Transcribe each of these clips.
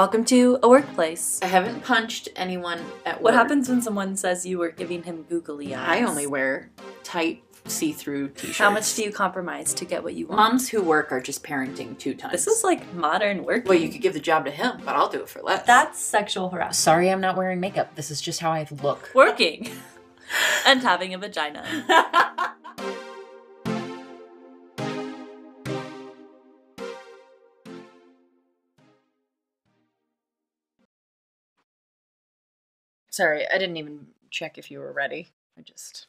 Welcome to a workplace. I haven't punched anyone at work. What happens when someone says you were giving him googly eyes? I only wear tight, see-through t-shirts. How much do you compromise to get what you want? Moms who work are just parenting two times. This is like modern work. well, you could give the job to him, but I'll do it for less. That's sexual harassment. Sorry, I'm not wearing makeup. This is just how I look. Working and having a vagina. Sorry, I didn't even check if you were ready. I just.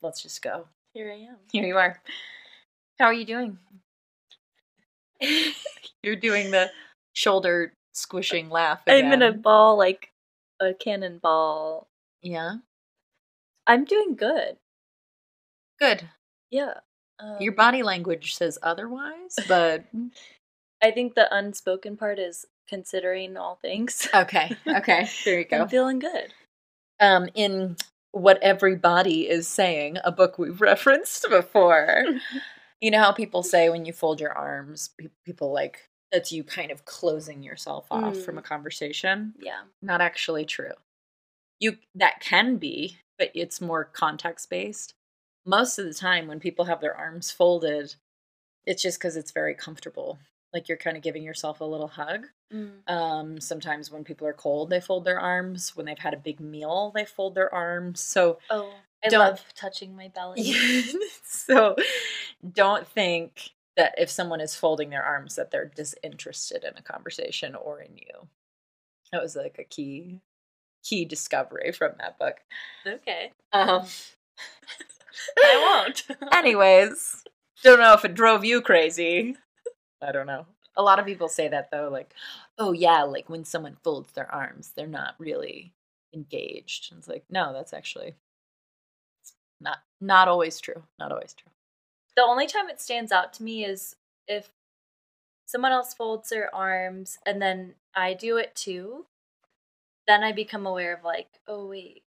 Let's just go. Here I am. Here you are. How are you doing? You're doing the shoulder squishing laugh. I'm in a ball like a cannonball. Yeah. I'm doing good. Good. Yeah. Um, Your body language says otherwise, but I think the unspoken part is considering all things. okay. Okay. There you go. I'm feeling good. um, in what everybody is saying, a book we've referenced before. you know how people say when you fold your arms, pe- people like that's you kind of closing yourself off from Mm. a conversation. Yeah. Not actually true. You that can be, but it's more context based. Most of the time, when people have their arms folded, it's just because it's very comfortable. Like you're kind of giving yourself a little hug. Mm. Um, sometimes when people are cold, they fold their arms. When they've had a big meal, they fold their arms. So, Oh, I Don't- love touching my belly. so don't think that if someone is folding their arms that they're disinterested in a conversation or in you. That was like a key key discovery from that book. Okay. Um, I won't. anyways, don't know if it drove you crazy. I don't know. A lot of people say that though, like, oh yeah, like when someone folds their arms, they're not really engaged. And it's like, no, that's actually not not always true. Not always true. the only time it stands out to me is if someone else folds their arms and then I do it too. Then I become aware of like, oh wait,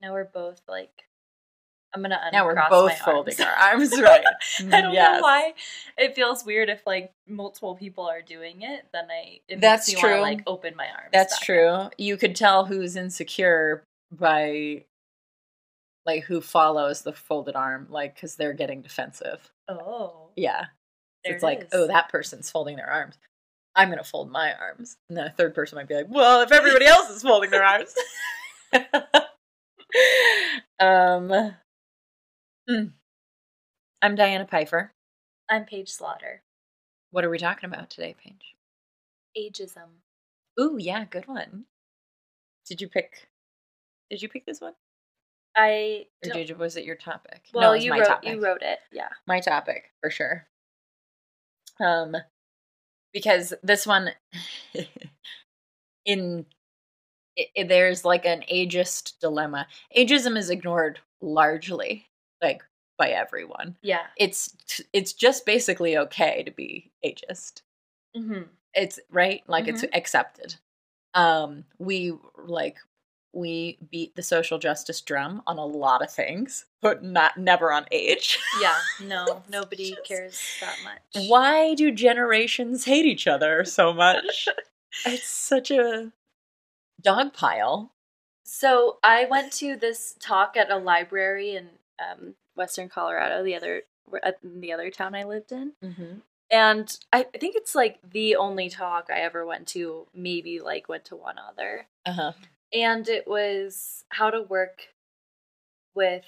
now we're both like, I'm gonna uncross Now we're both folding arms. our arms, right? I don't Yes. know why it feels weird if like multiple people are doing it. Then I it That's me wanna, true. like open my arms. That's up. true. You could tell who's insecure by like who follows the folded arm, like because they're getting defensive. Oh, Yeah. there it's it like, is. oh, that person's folding their arms. I'm gonna fold my arms. And then a third person might be like, well, if everybody else is folding their arms. um hmm. I'm Diana Pfeiffer. I'm Paige Slaughter. What are we talking about today, Paige? Ageism. Ooh, yeah, good one. Did you pick did you pick this one? I Or did you, was it your topic? well, it was you my wrote topic. you wrote it. Yeah. my topic for sure. Um, because this one, in i i- there's like an ageist dilemma. Ageism is ignored largely, like by everyone. Yeah. It's it's just basically okay to be ageist. Mm-hmm. It's right, like it's accepted. Um, we like we beat the social justice drum on a lot of things, but not never on age. Yeah. No, nobody just- cares that much. Why do generations hate each other so much? it's such a dog pile. So I went to this talk at a library in um, Western Colorado, the other the other town I lived in, Mm-hmm. and I think it's like the only talk I ever went to. Maybe like went to one other, Uh huh. and it was how to work with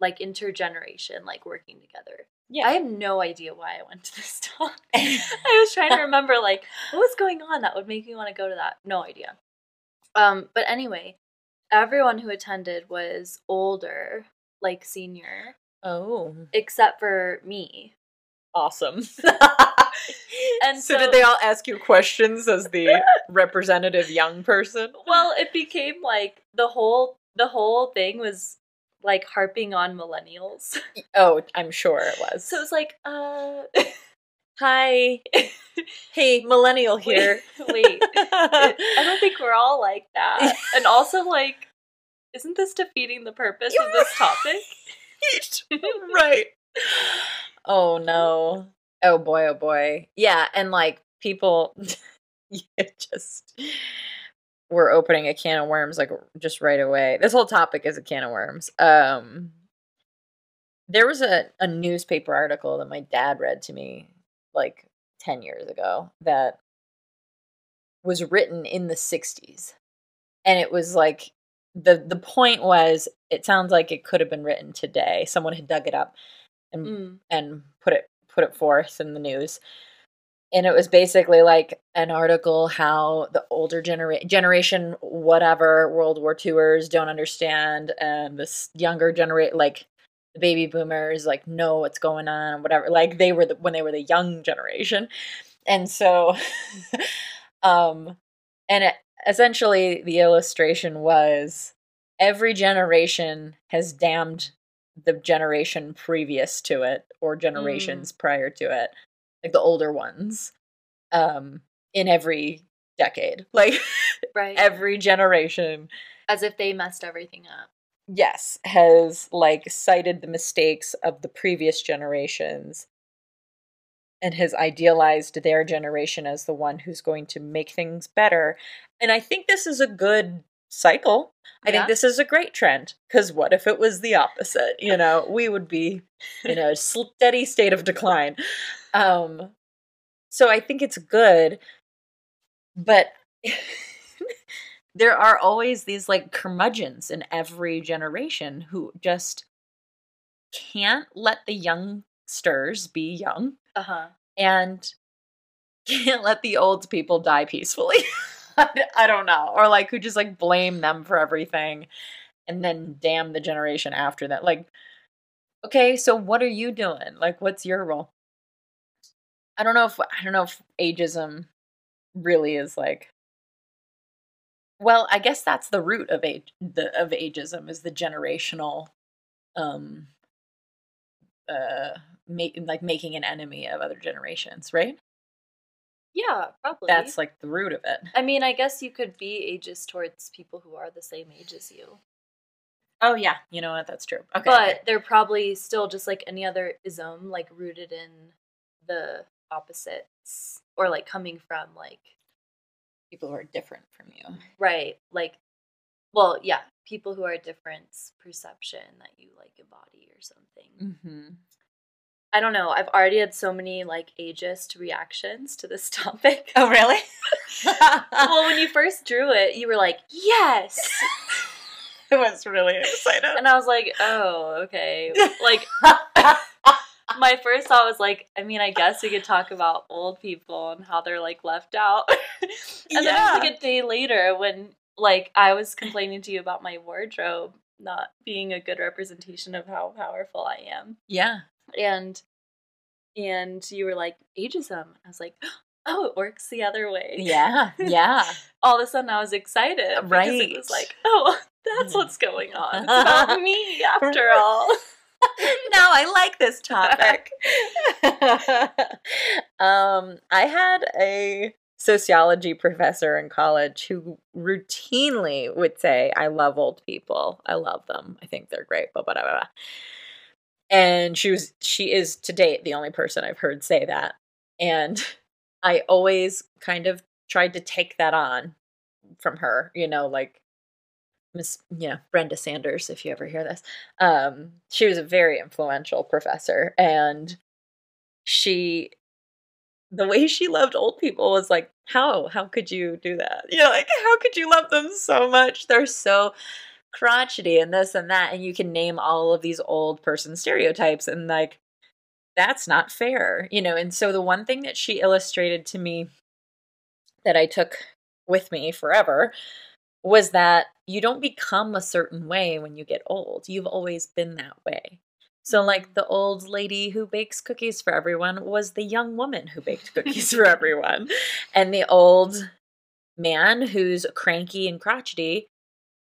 like intergeneration, like working together. Yeah. I have no idea why I went to this talk. I was trying to remember like what was going on that would make me want to go to that. No idea. Um, but anyway, everyone who attended was older, like senior, oh, except for me. awesome. And so, so- did they all ask you questions as the representative young person? Well, it became like the whole the whole thing was like harping on millennials. Oh, I'm sure it was. So it was like, uh hi, hey, millennial here. wait. I don't think we're all like that. And also like isn't this defeating the purpose of this topic? right. Oh no. Oh boy, oh boy. Yeah, and like people just we're opening a can of worms like just right away. This whole topic is a can of worms. Um there was a, a newspaper article that my dad read to me like 10 years ago that was written in the 60s. And it was like the the point was it sounds like it could have been written today. Someone had dug it up and Mm. and put it put it forth in the news. And it was basically like an article how the older genera- generation, whatever World War IIers don't understand, and this younger generation, like the baby boomers, like know what's going on, whatever. Like they were the, when they were the young generation, and so, um, and it, essentially the illustration was every generation has damned the generation previous to it or generations prior to it like the older ones um in every decade like Right. every generation As if they messed everything up. yes has like cited the mistakes of the previous generations and has idealized their generation as the one who's going to make things better and i think this is a good cycle i Yeah. think this is a great trend because what if it was the opposite you know we would be in a steady state of decline um so i think it's good but there are always these like curmudgeons in every generation who just can't let the youngsters be young Uh huh. and can't let the old people die peacefully. I don't know. Or like who just like blame them for everything and then damn the generation after that. Like, okay, so what are you doing? Like, what's your role? I don't know if I don't know if ageism really is like well, I guess that's the root of age the of ageism is the generational um uh make, like making an enemy of other generations, right? Yeah, probably. That's like the root of it. I mean, I guess you could be ageist towards people who are the same age as you. Oh yeah, you know what? That's true. Okay, but okay. they're probably still just like any other ism, like rooted in the opposites or like coming from like people who are different from you. right, like well, yeah, people who are different perception that you like embody or something. Mm-hmm. I don't know. I've already had so many like ageist reactions to this topic. Oh really? well, when you first drew it, you were like, "Yes." I was really excited. And I was like, "Oh, okay." Like my first thought was like, I mean, I guess we could talk about old people and how they're like left out. and then it was like a day later when like I was complaining to you about my wardrobe not being a good representation of how powerful I am. yeah. And and you were like, ageism. I was like, oh, it works the other way. Yeah. Yeah. All of a sudden I was excited. Because it was like, oh, that's what's going on. It's about me after all. now I like this topic. um, I had a sociology professor in college who routinely would say, I love old people. I love them. I think they're great. Blah, blah, blah, blah. And she was she is to date the only person I've heard say that. And I always kind of tried to take that on from her, you know, like Miss, you know, Brenda Sanders, if you ever hear this. Um, she was a very influential professor, and she, the way she loved old people was like, how, how could you do that? You know, like, how could you love them so much? They're so crotchety and this and that, and you can name all of these old person stereotypes, and like, that's not fair, you know. And so the one thing that she illustrated to me that I took with me forever was that you don't become a certain way when you get old. You've always been that way. So, like the old lady who bakes cookies for everyone was the young woman who baked cookies for everyone. And the old man who's cranky and crotchety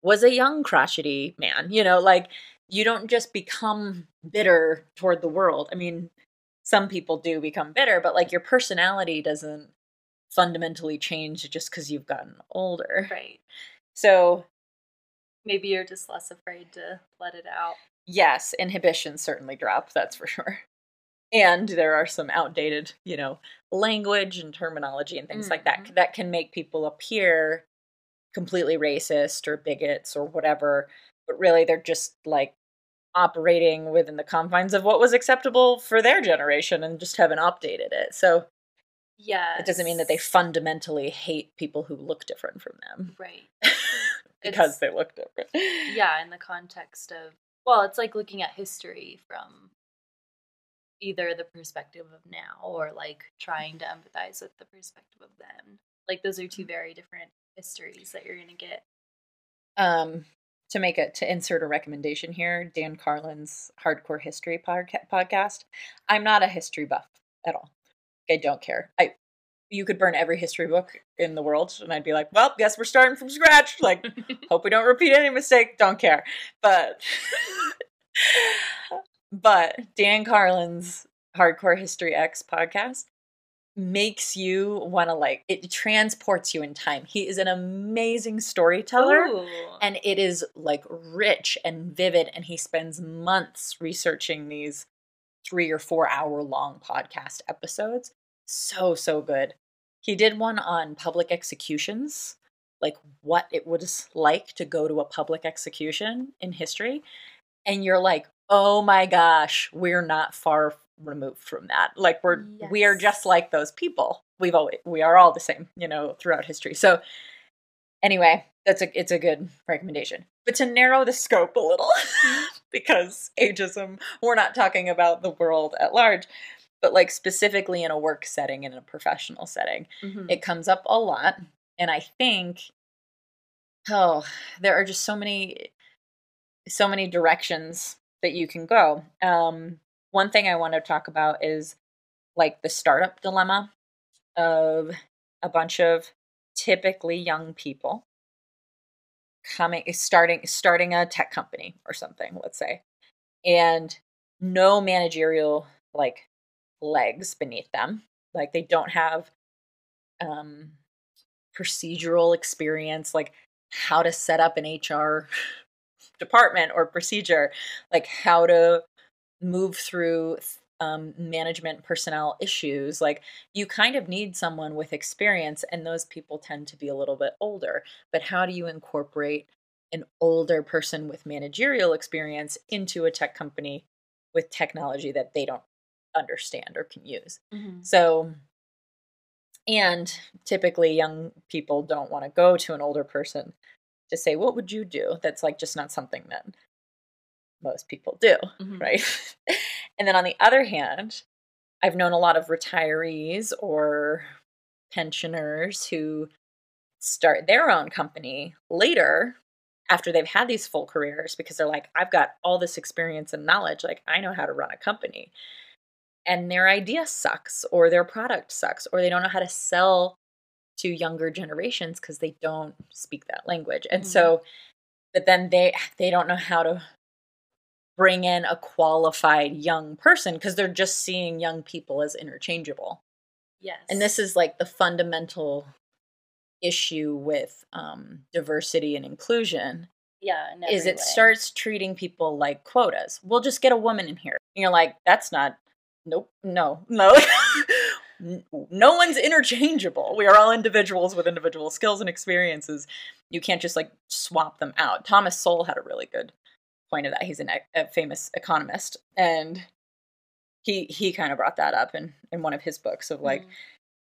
was a young crotchety man. You know, like you don't just become bitter toward the world. I mean, some people do become bitter, but like your personality doesn't fundamentally change just because you've gotten older. Right. So, Maybe you're just less afraid to let it out. yes, inhibitions certainly drop, that's for sure. and there are some outdated, you know, language and terminology and things like that Mhm. that can make people appear completely racist or bigots or whatever, but really they're just like operating within the confines of what was acceptable for their generation and just haven't updated it. So Yeah. it doesn't mean that they fundamentally hate people who look different from them Right. because It's- they look different. yeah in the context of well it's like looking at history from either the perspective of now or like trying to empathize with the perspective of then like those are two mm-hmm. very different histories that you're gonna get. Um to make it to insert a recommendation here dan carlin's hardcore history podca- podcast. I'm not a history buff at all. I don't care. I you could burn every history book in the world and i'd be like well guess we're starting from scratch. Like hope we don't repeat any mistake. Don't care. But but dan carlin's hardcore history x podcast makes you want to like it transports you in time. He is an amazing storyteller Ooh. and it is like rich and vivid and he spends months researching these three or four hour long podcast episodes. So so good. He did one on public executions like what it was like to go to a public execution in history and you're like oh my gosh we're not far removed from that. Like we're we are just like those people. We've always we are all the same you know throughout history. So anyway that's a it's a good recommendation. But to narrow the scope a little because ageism we're not talking about the world at large but like specifically in a work setting in a professional setting Mhm. it comes up a lot. And i think oh there are just so many so many directions that you can go. Um one thing i want to talk about is like the startup dilemma of a bunch of typically young people coming starting starting a tech company or something let's say and no managerial like legs beneath them. Like they don't have um procedural experience like how to set up an hr department or procedure like how to move through um, management personnel issues like you kind of need someone with experience and those people tend to be a little bit older but how do you incorporate an older person with managerial experience into a tech company with technology that they don't understand or can use Mhm. so and typically young people don't want to go to an older person to say what would you do that's like just not something that most people do Mhm. right? and then on the other hand, I've known a lot of retirees or pensioners who start their own company later after they've had these full careers because they're like, I've got all this experience and knowledge, like I know how to run a company. And their idea sucks, or their product sucks, or they don't know how to sell to younger generations because they don't speak that language. And Mhm. so, but then they they don't know how to bring in a qualified young person because they're just seeing young people as interchangeable. yes And this is like the fundamental issue with um, diversity and inclusion yeah in is it way. starts treating people like quotas. We'll just get a woman in here. And you're like, that's not. Nope. No. No. No one's interchangeable. We are all individuals with individual skills and experiences. You can't just like swap them out. Thomas Sowell had a really good point of that. He's an, a famous economist, and he he kind of brought that up in in one of his books of like Mhm.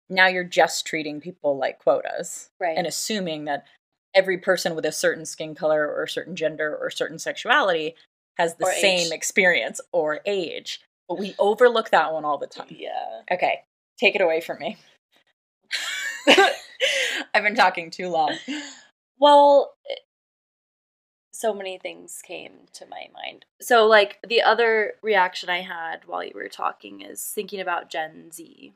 now you're just treating people like quotas right and assuming that every person with a certain skin color or a certain gender or a certain sexuality has the Or same age. experience or age. But we overlook that one all the time. yeah Okay, take it away from me. I've been talking too long. Well, so many things came to my mind. So, like, the other reaction I had while you were talking is thinking about Gen Z.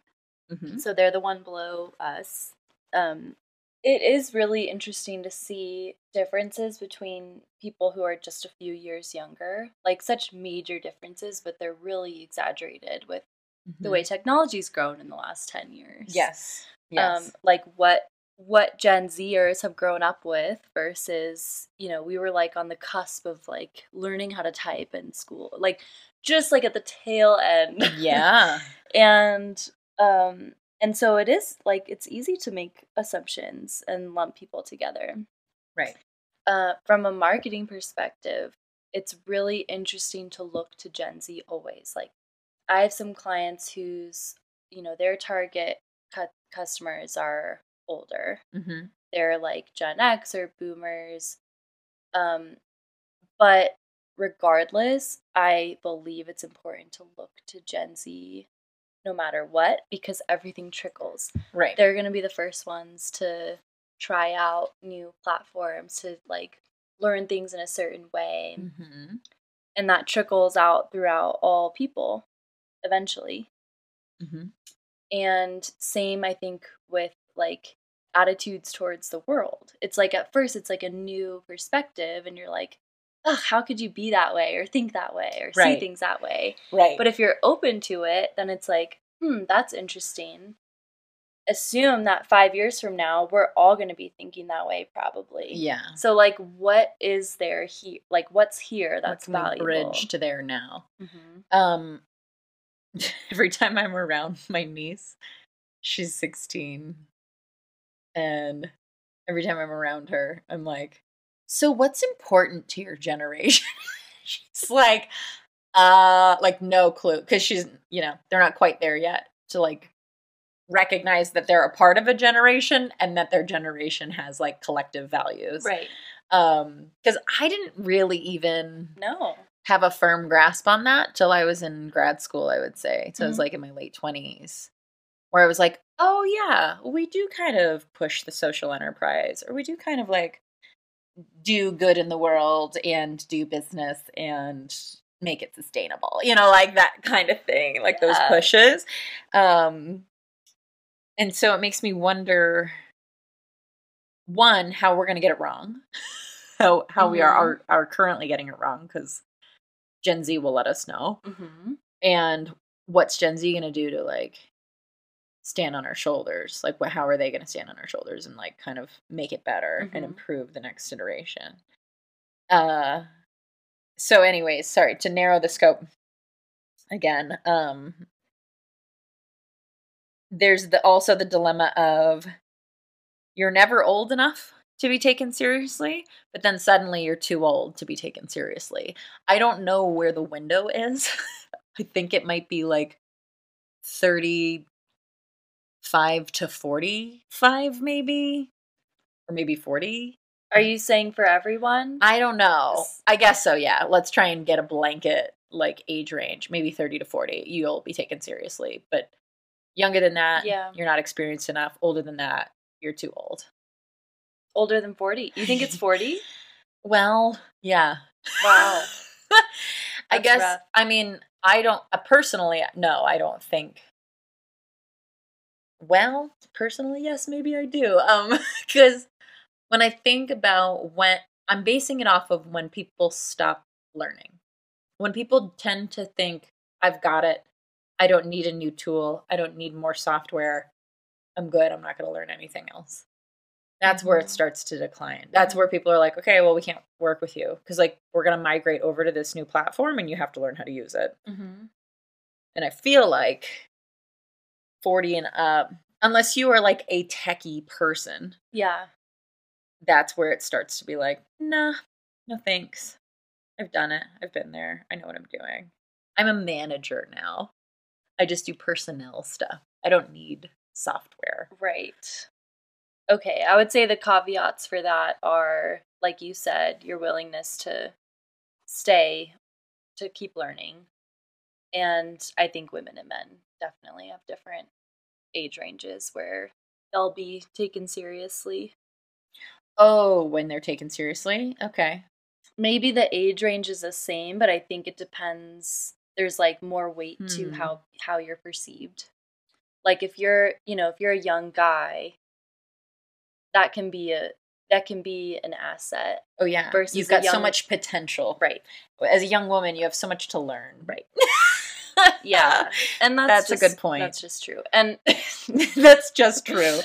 Mhm. So, they're the one below us. Um, it is really interesting to see differences between people who are just a few years younger. Like, such major differences, but they're really exaggerated with the way technology's grown in the last 10 years. Yes. Yes. um, like what what Gen Zers have grown up with versus, you know, we were like on the cusp of like learning how to type in school, like just like at the tail end. Yeah. and um and so it is like it's easy to make assumptions and lump people together. right. Uh from a marketing perspective, it's really interesting to look to Gen Z always. Like I have some clients whose, you know, their target cu- customers are older Mm-hmm. they're like Gen X or boomers. Um, but regardless, I believe it's important to look to Gen Z no matter what because everything trickles. Right. They're going to be the first ones to try out new platforms to like learn things in a certain way Mm-hmm. and that trickles out throughout all people eventually. Mm-hmm. And same, I think, with like attitudes towards the world. It's like at first, it's like a new perspective, and you're like, ugh, how could you be that way or think that way or see things that way? Right. But if you're open to it, then it's like, hmm, that's interesting. Assume that five years from now, we're all going to be thinking that way, probably. yeah. So, like, what is there here? Like, what's here that's valuable? bridge to there now. Mhm. Um, every time I'm around my niece, she's 16, and every time I'm around her, I'm like, "So what's important to your generation?" she's like, "Uh, like no clue," because she's, you know, they're not quite there yet to like recognize that they're a part of a generation and that their generation has like collective values. Right. Um, because I didn't really even No. have a firm grasp on that till I was in grad school, I would say. So I was like in my late 20s, where I was like, oh, yeah, we do kind of push the social enterprise, or we do kind of like do good in the world and do business and make it sustainable, you know, like that kind of thing, like those pushes. Um, and so it makes me wonder one, how we're going to get it wrong. How, how we are, Mhm. are are currently getting it wrong because Gen Z will let us know. Mm-hmm. And what's Gen Z going to do to like stand on our shoulders? Like, what, how are they going to stand on our shoulders and like kind of make it better and Mhm. improve the next iteration? Uh, so, anyways, sorry to narrow the scope again. Um, there's the also the dilemma of you're never old enough to be taken seriously, but then suddenly you're too old to be taken seriously. I don't know where the window is. I think it might be like 35 to 45 maybe or maybe 40. Are you saying for everyone? I don't know. I guess so, yeah. Let's try and get a blanket like age range, maybe 30 to 40. You'll be taken seriously, but younger than that, Yeah. you're not experienced enough. Older than that, you're too old. Older than 40. You think it's 40? Well, yeah. Wow. I guess rough. I mean, I don't uh, personally no, I don't think well, personally yes, maybe I do. Um cuz when I think about when I'm basing it off of when people stop learning. When people tend to think I've got it. I don't need a new tool. I don't need more software. I'm good. I'm not going to learn anything else. That's where it Mhm. starts to decline. That's where people are like, okay, well, we can't work with you because, like, we're going to migrate over to this new platform and you have to learn how to use it. Mm-hmm. And I feel like 40 and up, unless you are like a techie person, Yeah. that's where it starts to be like, nah, no thanks. I've done it. I've been there. I know what I'm doing. I'm a manager now. I just do personnel stuff. I don't need software. Right. Okay. I would say the caveats for that are, like you said, your willingness to stay, to keep learning. And I think women and men definitely have different age ranges where they'll be taken seriously. Oh, when they're taken seriously? Okay. maybe the age range is the same, but I think it depends. There's like more weight to Hmm. how how you're perceived. Like if you're, you know, if you're a young guy, that can be a that can be an asset. Oh, yeah. Versus You've got so much potential. Right. As a young woman, you have so much to learn. Right. yeah, and that's, That's a good point. That's just true. And That's just true.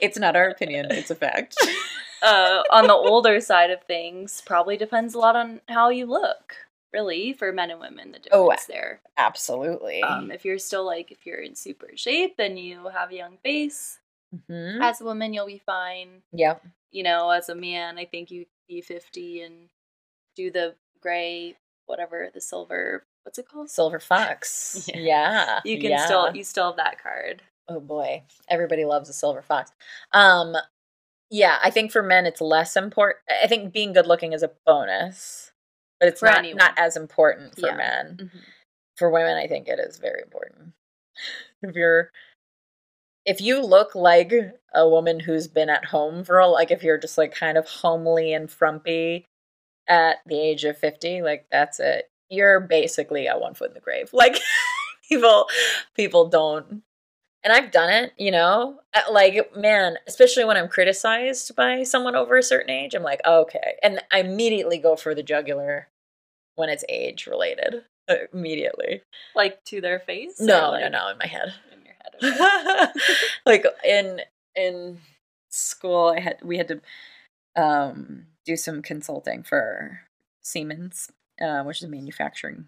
It's not our opinion, it's a fact. uh, on the older side of things, probably depends a lot on how you look. Really, for men and women, the difference Oh, difference there. Absolutely. Um, if you're still like, if you're in super shape and you have a young face, Mhm. as a woman, you'll be fine. Yeah. You know, as a man, I think you be 50 and do the gray, whatever, the silver, what's it called? Silver Fox. Yeah. Yeah. You can yeah. still, you still have that card. Oh boy, everybody loves a silver fox. Um, yeah, I think for men it's less important. I think being good looking is a bonus, but it's For not anyone. not as important for Yeah. men. For women, I think it is very important. If you're if you look like a woman who's been at home for a like if you're just like kind of homely and frumpy at the age of 50, like that's it. You're basically at one foot in the grave. Like people people don't and I've done it, you know, Uh, like man, especially when I'm criticized by someone over a certain age, I'm like, okay, and I immediately go for the jugular when it's age related. Uh, Immediately, Like to their face? no, like, no, no, in my head. In your head. okay. like in in school, I had we had to um, do some consulting for Siemens, uh, which is a manufacturing,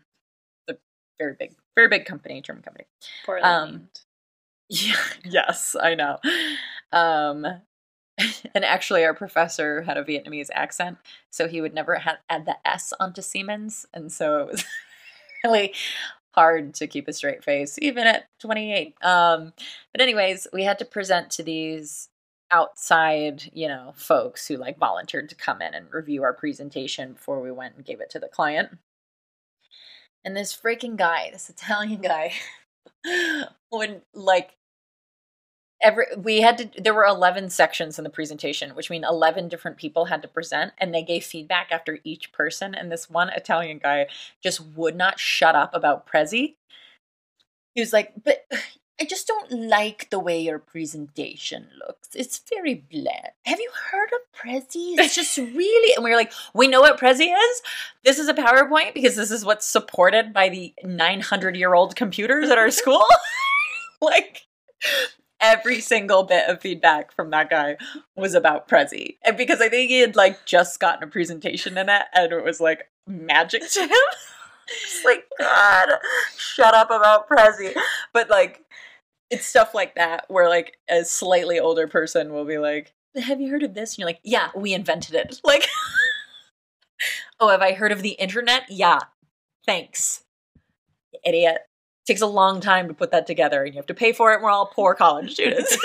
a very big, very big company, German company. Poorly Um, named. Yeah, yes, I know. Um, and actually, our professor had a Vietnamese accent, so he would never ha- add the S onto Siemens, and so it was really hard to keep a straight face, even at 28. Um, but anyways, we had to present to these outside, you know, folks who like volunteered to come in and review our presentation before we went and gave it to the client. And this freaking guy, this Italian guy, would like every we had to there were 11 sections in the presentation which mean 11 different people had to present and they gave feedback after each person and this one italian guy just would not shut up about prezi he was like but i just don't like the way your presentation looks it's very bland have you heard of prezi it's just really and we were like we know what prezi is this is a powerpoint because this is what's supported by the 900 year old computers at our school like every single bit of feedback from that guy was about Prezi. And because I think he had like just gotten a presentation in it and it was like magic to him. It's like, God, shut up about Prezi. But like it's stuff like that where like a slightly older person will be like, Have you heard of this? And you're like, Yeah, we invented it. Like Oh, have I heard of the internet? Yeah. Thanks. You idiot takes a long time to put that together and you have to pay for it and we're all poor college students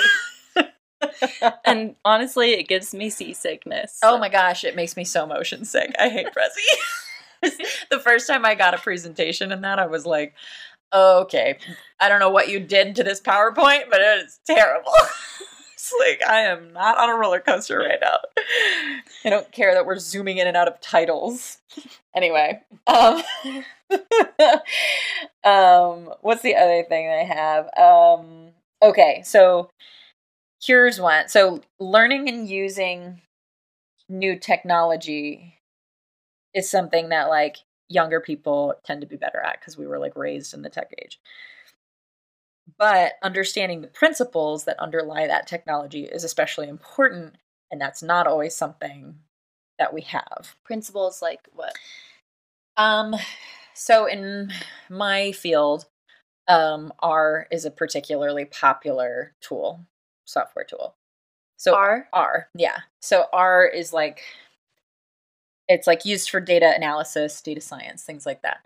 And honestly, it gives me seasickness. oh my gosh it makes me so motion sick i hate prezi the first time i got a presentation in that i was like okay. I don't know what you did to this powerpoint but it is terrible. It's like i am not on a roller coaster right now. I don't care that we're zooming in and out of titles. Anyway um um what's the other thing i have? Um okay so here's one. So learning and using new technology is something that like younger people tend to be better at because we were like raised in the tech age but understanding the principles that underlie that technology is especially important and that's not always something that we have Principles like what? um, so in my field, um, R is a particularly popular tool, software tool. So R? R, yeah. So R is like it's like used for data analysis, data science, things like that.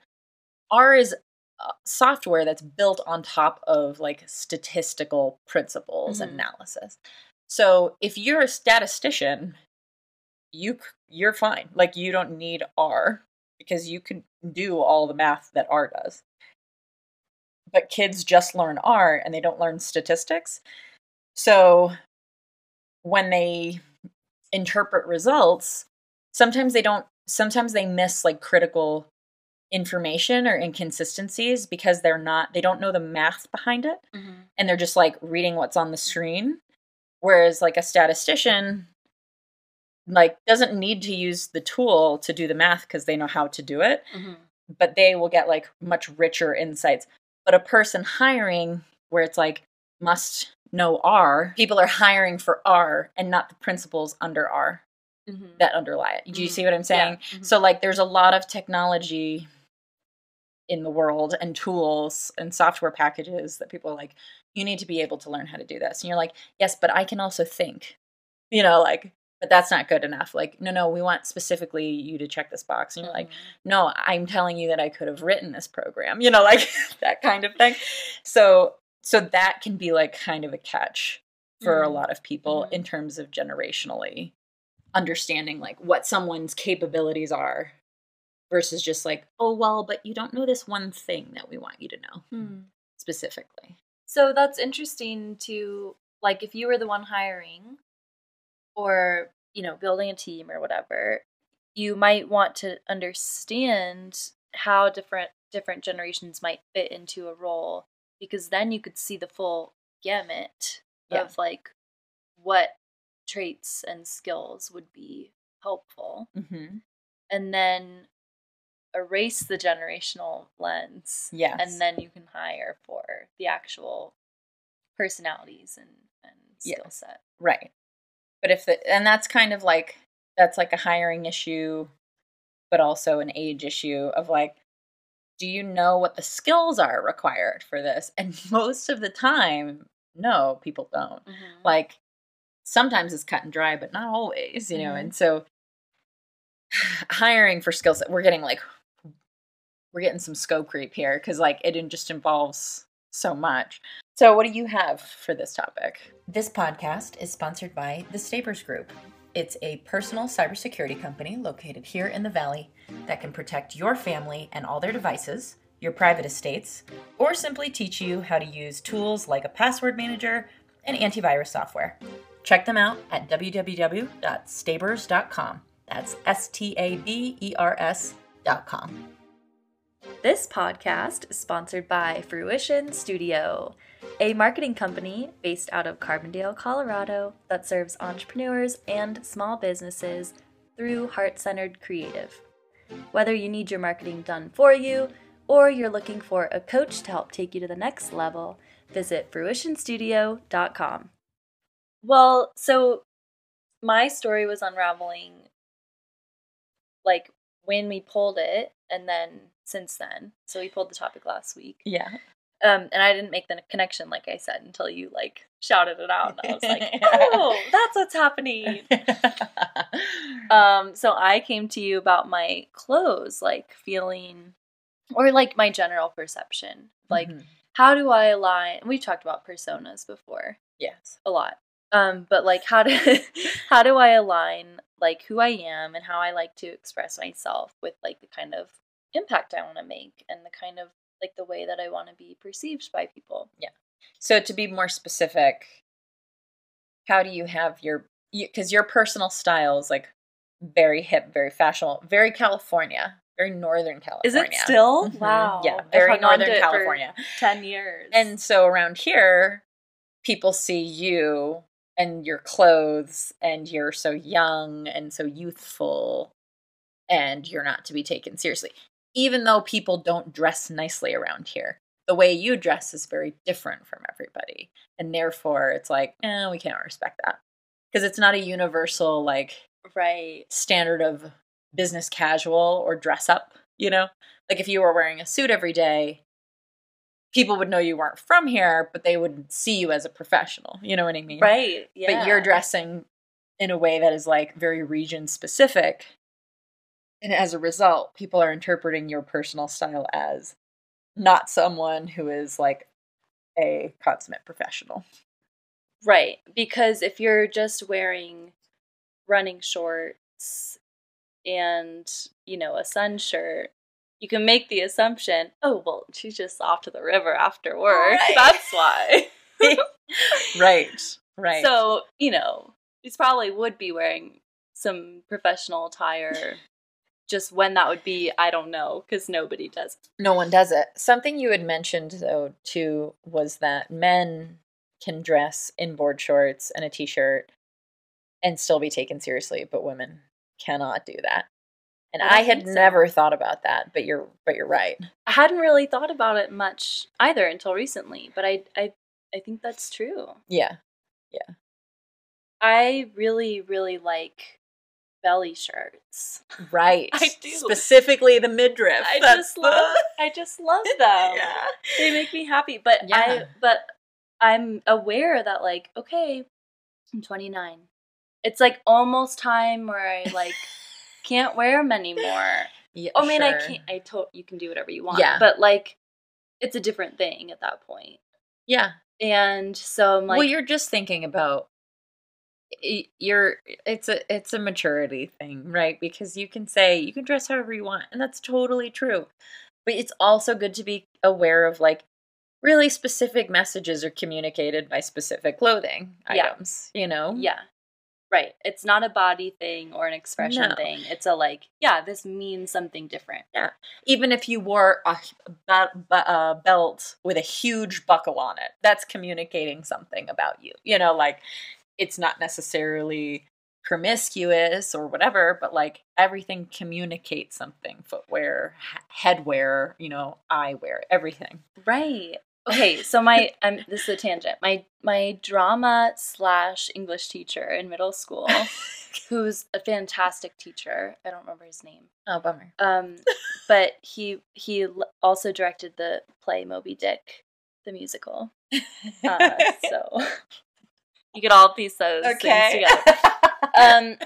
R is uh, software that's built on top of like statistical principles and Mhm. analysis. So if you're a statistician, you you're fine. Like you don't need R because you can do all the math that R does. But kids just learn R and they don't learn statistics. So when they interpret results, sometimes they don't sometimes they miss like critical information or inconsistencies because they're not they don't know the math behind it. Mm-hmm. and they're just like reading what's on the screen. Whereas like a statistician like doesn't need to use the tool to do the math because they know how to do it. Mm-hmm. but they will get like much richer insights. But a person hiring where it's like must know R, people are hiring for R and not the principles under R Mhm. that underlie it. Do you Mhm. see what I'm saying? Yeah. Mhm. So like there's a lot of technology in the world and tools and software packages that people are like you need to be able to learn how to do this. And you're like, "Yes, but I can also think." You know, like but that's not good enough. Like, no, no, we want specifically you to check this box. And you're like, Mhm. no, I'm telling you that I could have written this program, you know, like that kind of thing. So, so that can be like kind of a catch for a Mhm. lot of people Mhm. in terms of generationally understanding like what someone's capabilities are versus just like, oh, well, but you don't know this one thing that we want you to know Hmm. specifically. So that's interesting to like if you were the one hiring or, you know, building a team or whatever, you might want to understand how different different generations might fit into a role because then you could see the full gamut Yeah. of like what traits and skills would be helpful Mm-hmm. and then erase the generational lens Yes. and then you can hire for the actual personalities and, and skill set. Right. But if the and that's kind of like that's like a hiring issue, but also an age issue of like, do you know what the skills are required for this? And most of the time, no, people don't. Like sometimes it's cut and dry, but not always, you know. Mhm. And so hiring for skill set, we're getting like we're getting some scope creep here because like it just involves so much. So what do you have for this topic? This podcast is sponsored by the Stabers Group. It's a personal cybersecurity company located here in the Valley that can protect your family and all their devices, your private estates, or simply teach you how to use tools like a password manager and antivirus software. Check them out at www.stabers.com. That's S T A B E R S.com. This podcast is sponsored by Fruition Studio, a marketing company based out of Carbondale, Colorado that serves entrepreneurs and small businesses through heart centered creative. Whether you need your marketing done for you or you're looking for a coach to help take you to the next level, visit fruitionstudio.com. Well, so my story was unraveling like when we pulled it and then since then. So we pulled the topic last week. Yeah. Um, and I didn't make the connection, like I said, until you like shouted it out, and I was like, "Oh, that's what's happening." Um, so I came to you about my clothes, like feeling, or like my general perception, like Mhm. how do I align? We've talked about personas before yes. a lot, um, but like how do how do I align like who I am and how I like to express myself with like the kind of impact I want to make and the kind of like the way that I want to be perceived by people. Yeah. So to be more specific, how do you have your because your personal style is like very hip, very fashionable, very California, very Northern California. Is it still? Mhm. Wow. Yeah, very hung on to Northern California. 10 years. And so around here, people see you and your clothes, and you're so young and so youthful, and you're not to be taken seriously. Even though people don't dress nicely around here, the way you dress is very different from everybody. And therefore, it's like, eh, we can't respect that. Because it's not a universal, like, right. standard of business casual or dress up, you know? Like if you were wearing a suit every day, people would know you weren't from here, but they would see you as a professional. You know what I mean? Right. Yeah. But you're dressing in a way that is like very region specific. And as a result, people are interpreting your personal style as not someone who is like a consummate professional. Right. Because if you're just wearing running shorts and, you know, a sun shirt, you can make the assumption, oh, well, she's just off to the river after work. Right. That's why. right. Right. So, you know, he's probably would be wearing some professional attire. Just when that would be, I don't know, because nobody does. No one does it. Something you had mentioned though too was that men can dress in board shorts and a t-shirt and still be taken seriously, but women cannot do that. And I I, had so. never thought about that, but you're but you're right. I hadn't really thought about it much either until recently, but I I I think that's true. Yeah. Yeah. I really really like belly shirts. Right. I do. Specifically the midriff. I That's just the- love I just love them. Yeah. They make me happy, but Yeah. I but I'm aware that like okay, I'm 29. It's like almost time where I like can't wear them anymore. Yeah, I mean, I can't. I told you can do whatever you want. Yeah. but like, it's a different thing at that point. Yeah. And so I'm like, well, you're just thinking about you're it's a it's a maturity thing, right? Because you can say you can dress however you want, and that's totally true. But it's also good to be aware of like really specific messages are communicated by specific clothing Yeah. items, you know? yeah, right. It's not a body thing or an expression No. thing. It's a like, yeah, this means something different. Yeah. Even if you wore a be- uh, belt with a huge buckle on it, that's communicating something about you. You know, like it's not necessarily promiscuous or whatever, but like everything communicates something. Footwear, headwear, you know, eyewear, everything. Right. Okay, so my um, this is a tangent. My my drama slash English teacher in middle school, who's a fantastic teacher. I don't remember his name. Oh, bummer. Um, but he he also directed the play Moby Dick, the musical. Uh, so you could all piece those things together. Um,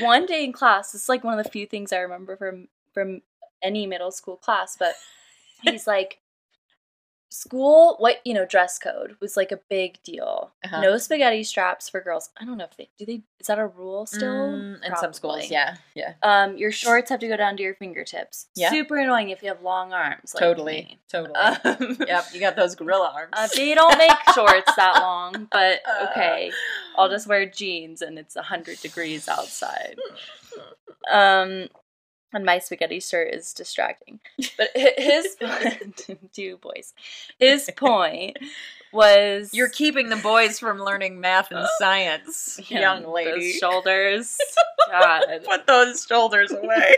one day in class, it's like one of the few things I remember from from any middle school class. But he's like, school, what you know, dress code was like a big deal. Uh-huh. No spaghetti straps for girls. I don't know if they do they. Is that a rule still? Mm, in some schools, yeah, yeah, Um, your shorts have to go down to your fingertips. Yeah. Super annoying if you have long arms. Like totally, me. totally. Um, yep, you got those gorilla arms. uh, they don't make shorts that long, but Uh. okay. I'll just wear jeans and it's 100 degrees outside. Um, and my spaghetti shirt is distracting. But his two boys. His point was You're keeping the boys from learning math and science, Yeah, young those lady. shoulders. God. Put those shoulders away.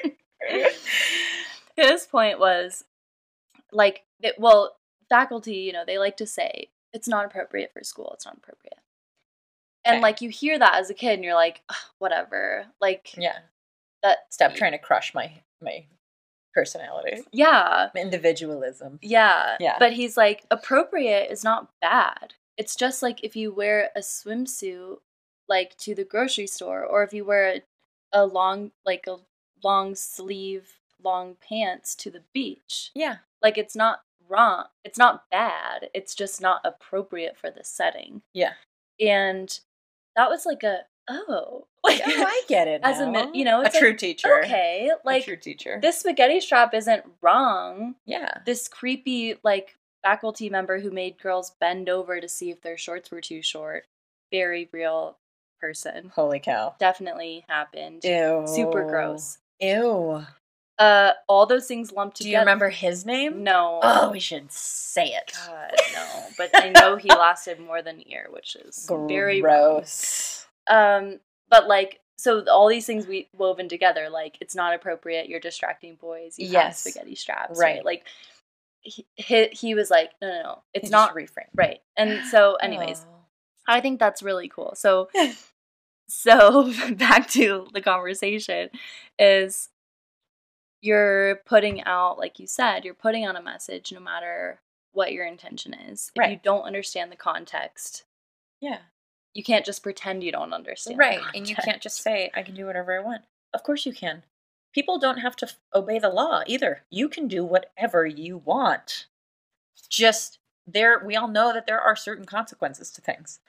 his point was like that well faculty you know they like to say it's not appropriate for school it's not appropriate and Okay. like you hear that as a kid and you're like whatever like yeah. That Stop trying to crush my my personality. yeah Individualism. yeah Yeah. but he's like appropriate is not bad it's just like if you wear a swimsuit like to the grocery store or if you wear a, a long like a long sleeve long pants to the beach Yeah. like it's not wrong it's not bad it's just not appropriate for the setting Yeah. and that was like a oh like Oh, I get it. as a now. you know a it's true teacher. okay A like true teacher. this spaghetti strap isn't wrong yeah. this creepy like faculty member who made girls bend over to see if their shorts were too short very real person Holy cow. definitely happened Ew. super gross Ew. uh all those things lumped together. Do you remember his name? no Oh, we should say it. God, no. But I know he lasted more than a year, which is very wrong. gross. Um, but like, so all these things we woven together, like it's not appropriate. You're distracting boys. You have Yes. spaghetti straps, right? Right. Like, he, he he was like, no, no, no, it's You not reframe. right. And so, anyways. I think that's really cool. So, so back to the conversation is you're putting out, like you said, you're putting out a message no matter what your intention is. If you don't understand the context, yeah. You can't just pretend you don't understand. Right. And you can't just say, I can do whatever I want. Of course you can. People don't have to f- obey the law either. You can do whatever you want. Just there, we all know that there are certain consequences to things.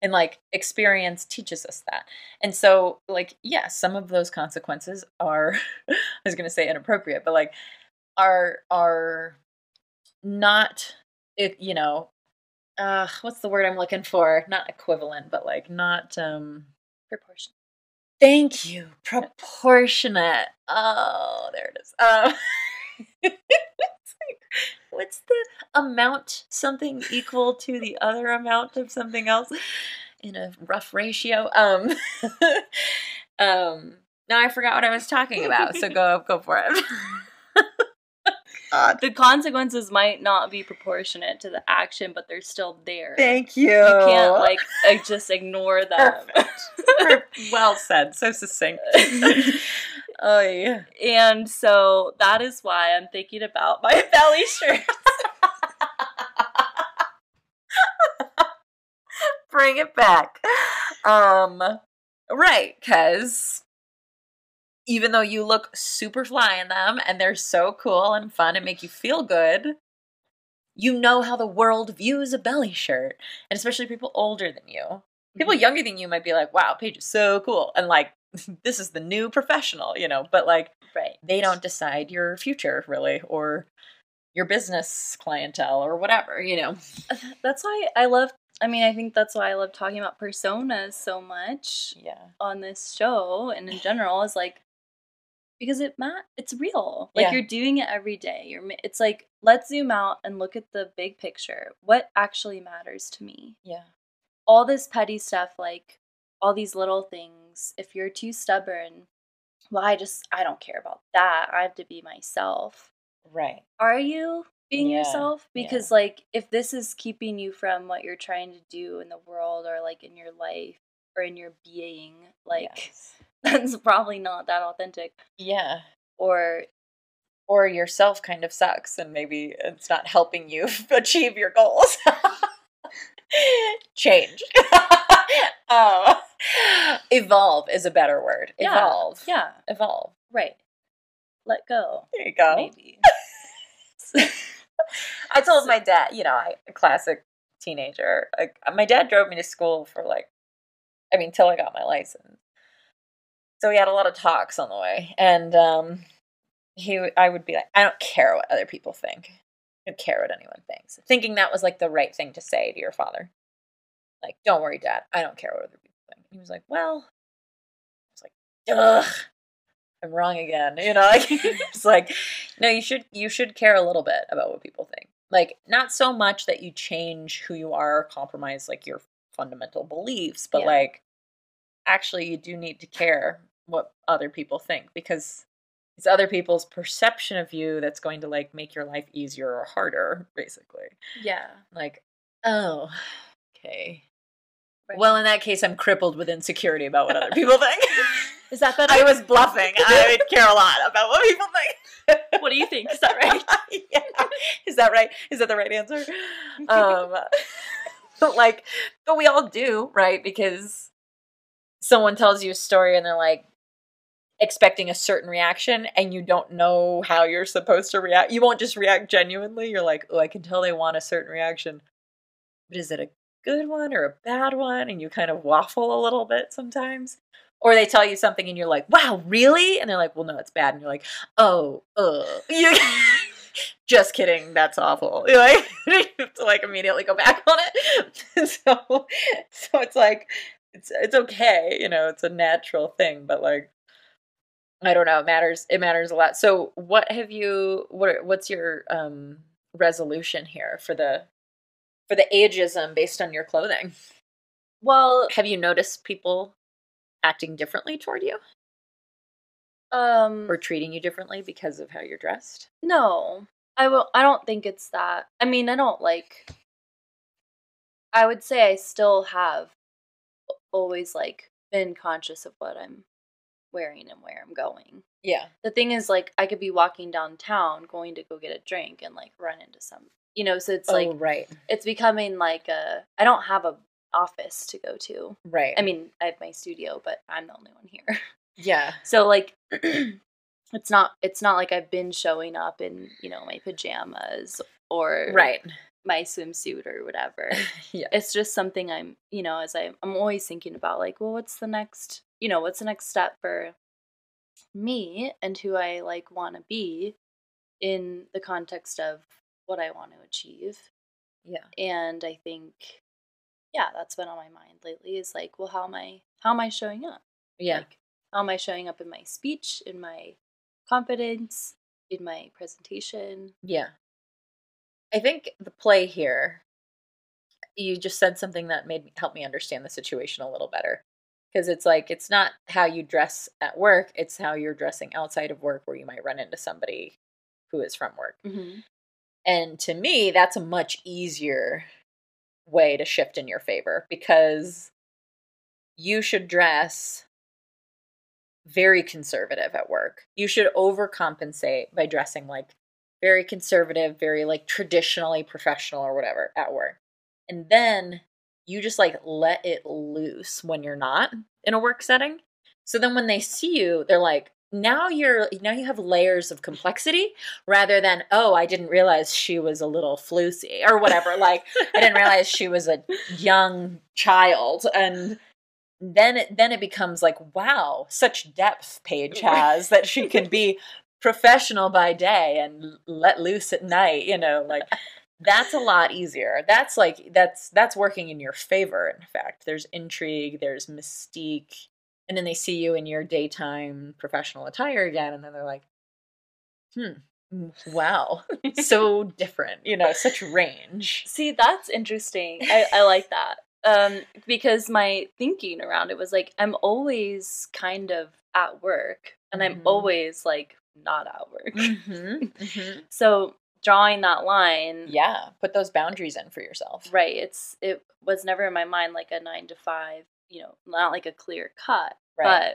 And like experience teaches us that. And so, like, yeah, some of those consequences are, I was going to say inappropriate, but like, are, are not, it, you know, uh, what's the word I'm looking for? Not equivalent, but like not, um, proportion. Thank you. Proportionate. Oh, there it is. Um, like, what's the amount something equal to the other amount of something else in a rough ratio? Um, um, Now I forgot what I was talking about. So go go for it. The consequences might not be proportionate to the action, but they're still there. Thank you. You can't like just ignore them. well said. So succinct. oh yeah. and so that is why I'm thinking about my belly shirt. Bring it back. Um right, cuz even though you look super fly in them and they're so cool and fun and make you feel good, you know how the world views a belly shirt, and especially people older than you. People Mm-hmm. younger than you might be like, "Wow, Paige is so cool," and like, "This is the new professional," you know. But like, right. they don't decide your future really, or your business clientele, or whatever, you know. That's why I love I mean, I think that's why I love talking about personas so much Yeah, on this show and in general is like because it ma- it's real. Like Yeah. you're doing it every day. You're it's like let's zoom out and look at the big picture. What actually matters to me? yeah, All this petty stuff like all these little things. If you're too stubborn, well, I just I don't care about that. I have to be myself. right. Are you being Yeah, yourself? yeah. Because like if this is keeping you from what you're trying to do in the world or like in your life or in your being, like Yes. That's probably not that authentic. yeah. Or or yourself kind of sucks and maybe it's not helping you achieve your goals. Change. oh. Evolve is a better word. Yeah, Evolve. yeah, Evolve. right. Let go. There you go. Maybe. I told my dad, you know, I a classic teenager. Like my dad drove me to school for like I mean, till I got my license. So we had a lot of talks on the way. And um he I would be like, I don't care what other people think. I don't care what anyone thinks. Thinking that was like the right thing to say to your father. Like, don't worry, dad. I don't care what other people think. He was like, Well I was like, Ugh. I'm wrong again. You know, like it's like, no, you should you should care a little bit about what people think. Like, not so much that you change who you are or compromise like your fundamental beliefs, but Yeah. like actually you do need to care what other people think because it's other people's perception of you that's going to like make your life easier or harder, basically. yeah. Like, oh, okay. Right. Well, in that case, I'm crippled with insecurity about what other people think. Is that better? I was bluffing. I care a lot about what people think. what do you think? Is that right? yeah. Is that right? Is that the right answer? Um, but like, but we all do, right? Because someone tells you a story and they're like expecting a certain reaction and you don't know how you're supposed to react. You won't just react genuinely. You're like, oh, I can tell they want a certain reaction. But is it a good one or a bad one? And you kind of waffle a little bit sometimes. Or they tell you something and you're like, wow, really? And they're like, well, no, it's bad. And you're like, oh. You- just kidding. That's awful. You're like, you have to like immediately go back on it. so, so it's like, it's it's okay. You know, it's a natural thing. But like, I don't know. It matters. It matters a lot. So, what have you? What what's your um resolution here for the for the ageism based on your clothing? well, Have you noticed people acting differently toward you um or treating you differently because of how you're dressed? No, I will. I don't think it's that. I mean, I don't like. I would say I still have always like been conscious of what I'm wearing and where I'm going. Yeah. The thing is, like, I could be walking downtown going to go get a drink and like run into some, you know. So it's oh, like oh, right, it's becoming like a. I don't have a office to go to. right. I mean, I have my studio, but I'm the only one here. yeah, So like it's not it's not like I've been showing up in, you know, my pajamas or right. my swimsuit or whatever. yeah, it's just something I'm, you know, as I I'm always thinking about like, well, what's the next, you know, what's the next step for me and who I like want to be in the context of what I want to achieve. yeah, And I think yeah, that's been on my mind lately is like, well, how am I how am I showing up? yeah. Like, how am I showing up in my speech, in my confidence, in my presentation? Yeah. I think the play here, you just said something that made me help me understand the situation a little better. Because it's like it's not how you dress at work it's how you're dressing outside of work where you might run into somebody who is from work. Mm-hmm. and to me that's a much easier way to shift in your favor because you should dress very conservative at work. You should overcompensate by dressing like very conservative very like traditionally professional or whatever at work. And then you just like let it loose when you're not in a work setting. So then when they see you, they're like, now you're now you have layers of complexity rather than oh I didn't realize she was a little floosy or whatever. Like I didn't realize she was a young child. And then it then it becomes like wow such depth Paige has that she can be professional by day and let loose at night you know like that's a lot easier that's like that's that's working in your favor in fact there's intrigue there's mystique and then they see you in your daytime professional attire again and then they're like hmm mm, wow so different you know such range See, that's interesting. I, I like that. Um, because my thinking around it was like I'm always kind of at work and I'm Mhm. always like not at work. mm-hmm. So drawing that line, yeah put those boundaries in for yourself right? It's it was never in my mind like a nine to five, you know, not like a clear cut, Right.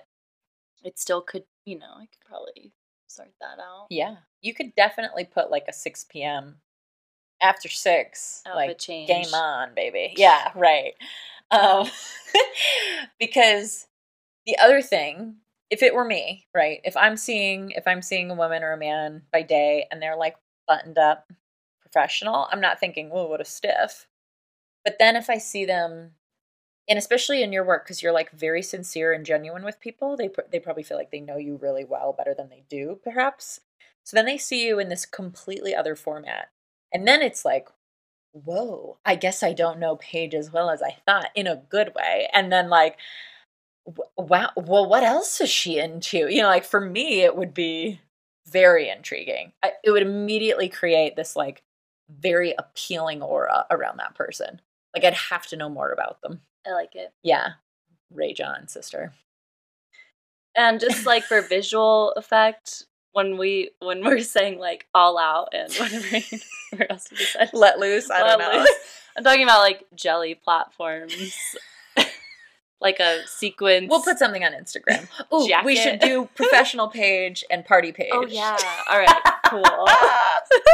but it still could, you know, I could probably sort that out. yeah you could definitely put like a 6 p.m after 6 Outfit like change. game on baby yeah right um because the other thing if it were me right if i'm seeing if i'm seeing a woman or a man by day and they're like buttoned up professional i'm not thinking whoa what a stiff. But then if i see them and especially in your work because you're like very sincere and genuine with people they pr- they probably feel like they know you really well better than they do perhaps. So then they see you in this completely other format and then it's like whoa i guess i don't know paige as well as i thought in a good way and then like wow well what else is she into? You know like for me it would be very intriguing I, it would immediately create this like very appealing aura around that person like i'd have to know more about them I like it. yeah ray john sister And just like for visual effect, when we when we're saying like all out and whatever else we said. let loose i don't know loose. I'm talking about like jelly platforms. like a sequence. we'll put something on instagram Ooh, we should do professional Paige and party Paige Oh yeah. All right. Cool.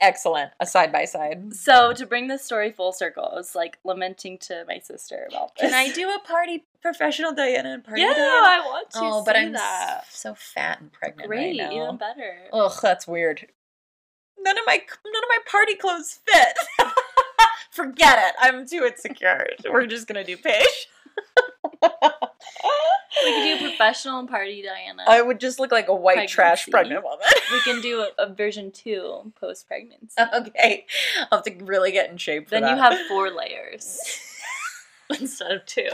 Excellent. A side by side. So to bring this story full circle, I was like lamenting to my sister about this. Can I do a party professional Diana and party Yeah, Diana? I want to. Oh, but see I'm that. so fat and pregnant Great, right now. even better. Ugh, that's weird. None of my none of my party clothes fit. Forget it. I'm too insecure. We're just gonna do Paige. We could do professional party Diana. I would just look like a white trash pregnant woman. we can do a, a version two post pregnancy. okay, I'll have to really get in shape. For then you have four layers instead of two.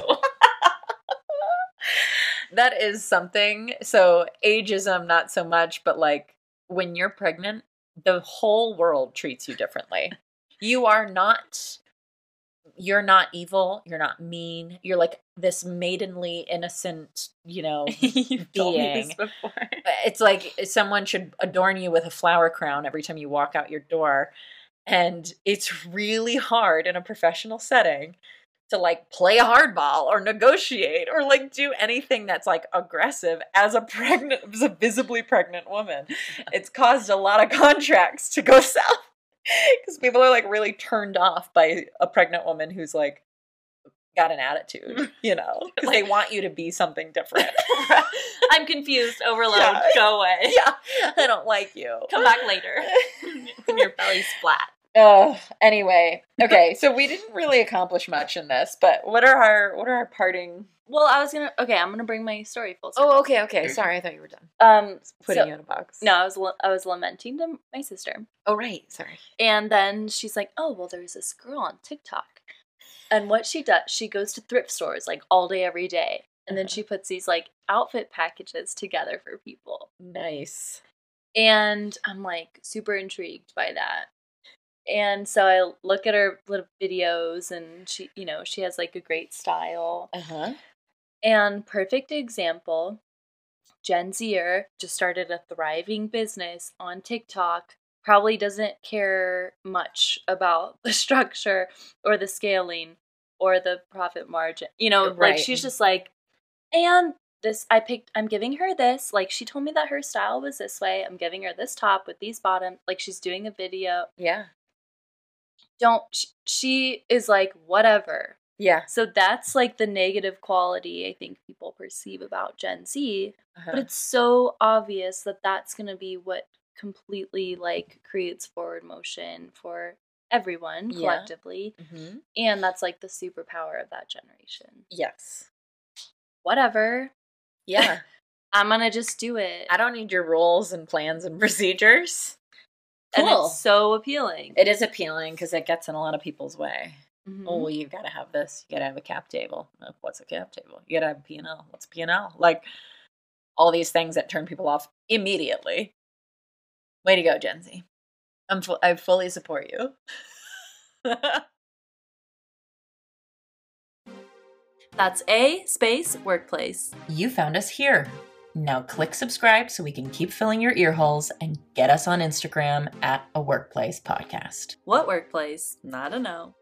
that is something. So ageism, not so much, but like when you're pregnant, the whole world treats you differently. You are not you're not evil, you're not mean. You're like this maidenly innocent, you know, You've told me this Being. before. it's like someone should adorn you with a flower crown every time you walk out your door. And it's really hard in a professional setting to like play hardball or negotiate or like do anything that's like aggressive as a pregnant as a visibly pregnant woman. It's caused a lot of contracts to go south because people are like really turned off by a pregnant woman who's like got an attitude, mm. you know, because they want you to be something different. I'm confused. Overload. Yeah. Go away. yeah, I don't like you. Come back later when your belly's flat. Oh, anyway, okay. So we didn't really accomplish much in this, but what are our what are our parting? Well, I was gonna. Okay, I'm gonna bring my story full circle. Oh, okay, okay. Sorry, I thought you were done Um, putting so- you in a box. no, I was I was lamenting to my sister, Oh, right. Sorry. and then she's like, "Oh, well, there's this girl on TikTok, and what she does, she goes to thrift stores like all day, every day, and then Uh-huh. she puts these like outfit packages together for people." Nice. And I'm like super intrigued by that. and so I look at her little videos, and she, you know, she has like a great style. Uh huh. And perfect example, Gen Zer just started a thriving business on TikTok. Probably doesn't care much about the structure or the scaling or the profit margin. You know, like she's just like, and this I picked. I'm giving her this. Like she told me that her style was this way. I'm giving her this top with these bottoms. Like she's doing a video. Yeah. Don't she is like whatever. Yeah. So that's like the negative quality I think people perceive about Gen Z. Uh-huh. But it's so obvious that that's going to be what completely like creates forward motion for everyone Yeah. collectively. Mhm. And that's like the superpower of that generation. Yes. Whatever. Yeah. I'm going to just do it. I don't need your rules and plans and procedures. And Cool. it's so appealing. It is appealing because it gets in a lot of people's way. Oh, well, you've got to have this. You got to have a cap table. Uh, What's a cap table? You got to have P and L. What's P and L? Like all these things that turn people off immediately. Way to go, Gen Z. I'm fu- I fully support you. That's A space workplace. You found us here. Now click subscribe so we can keep filling your ear holes and get us on Instagram at a workplace podcast. What workplace? Not a no.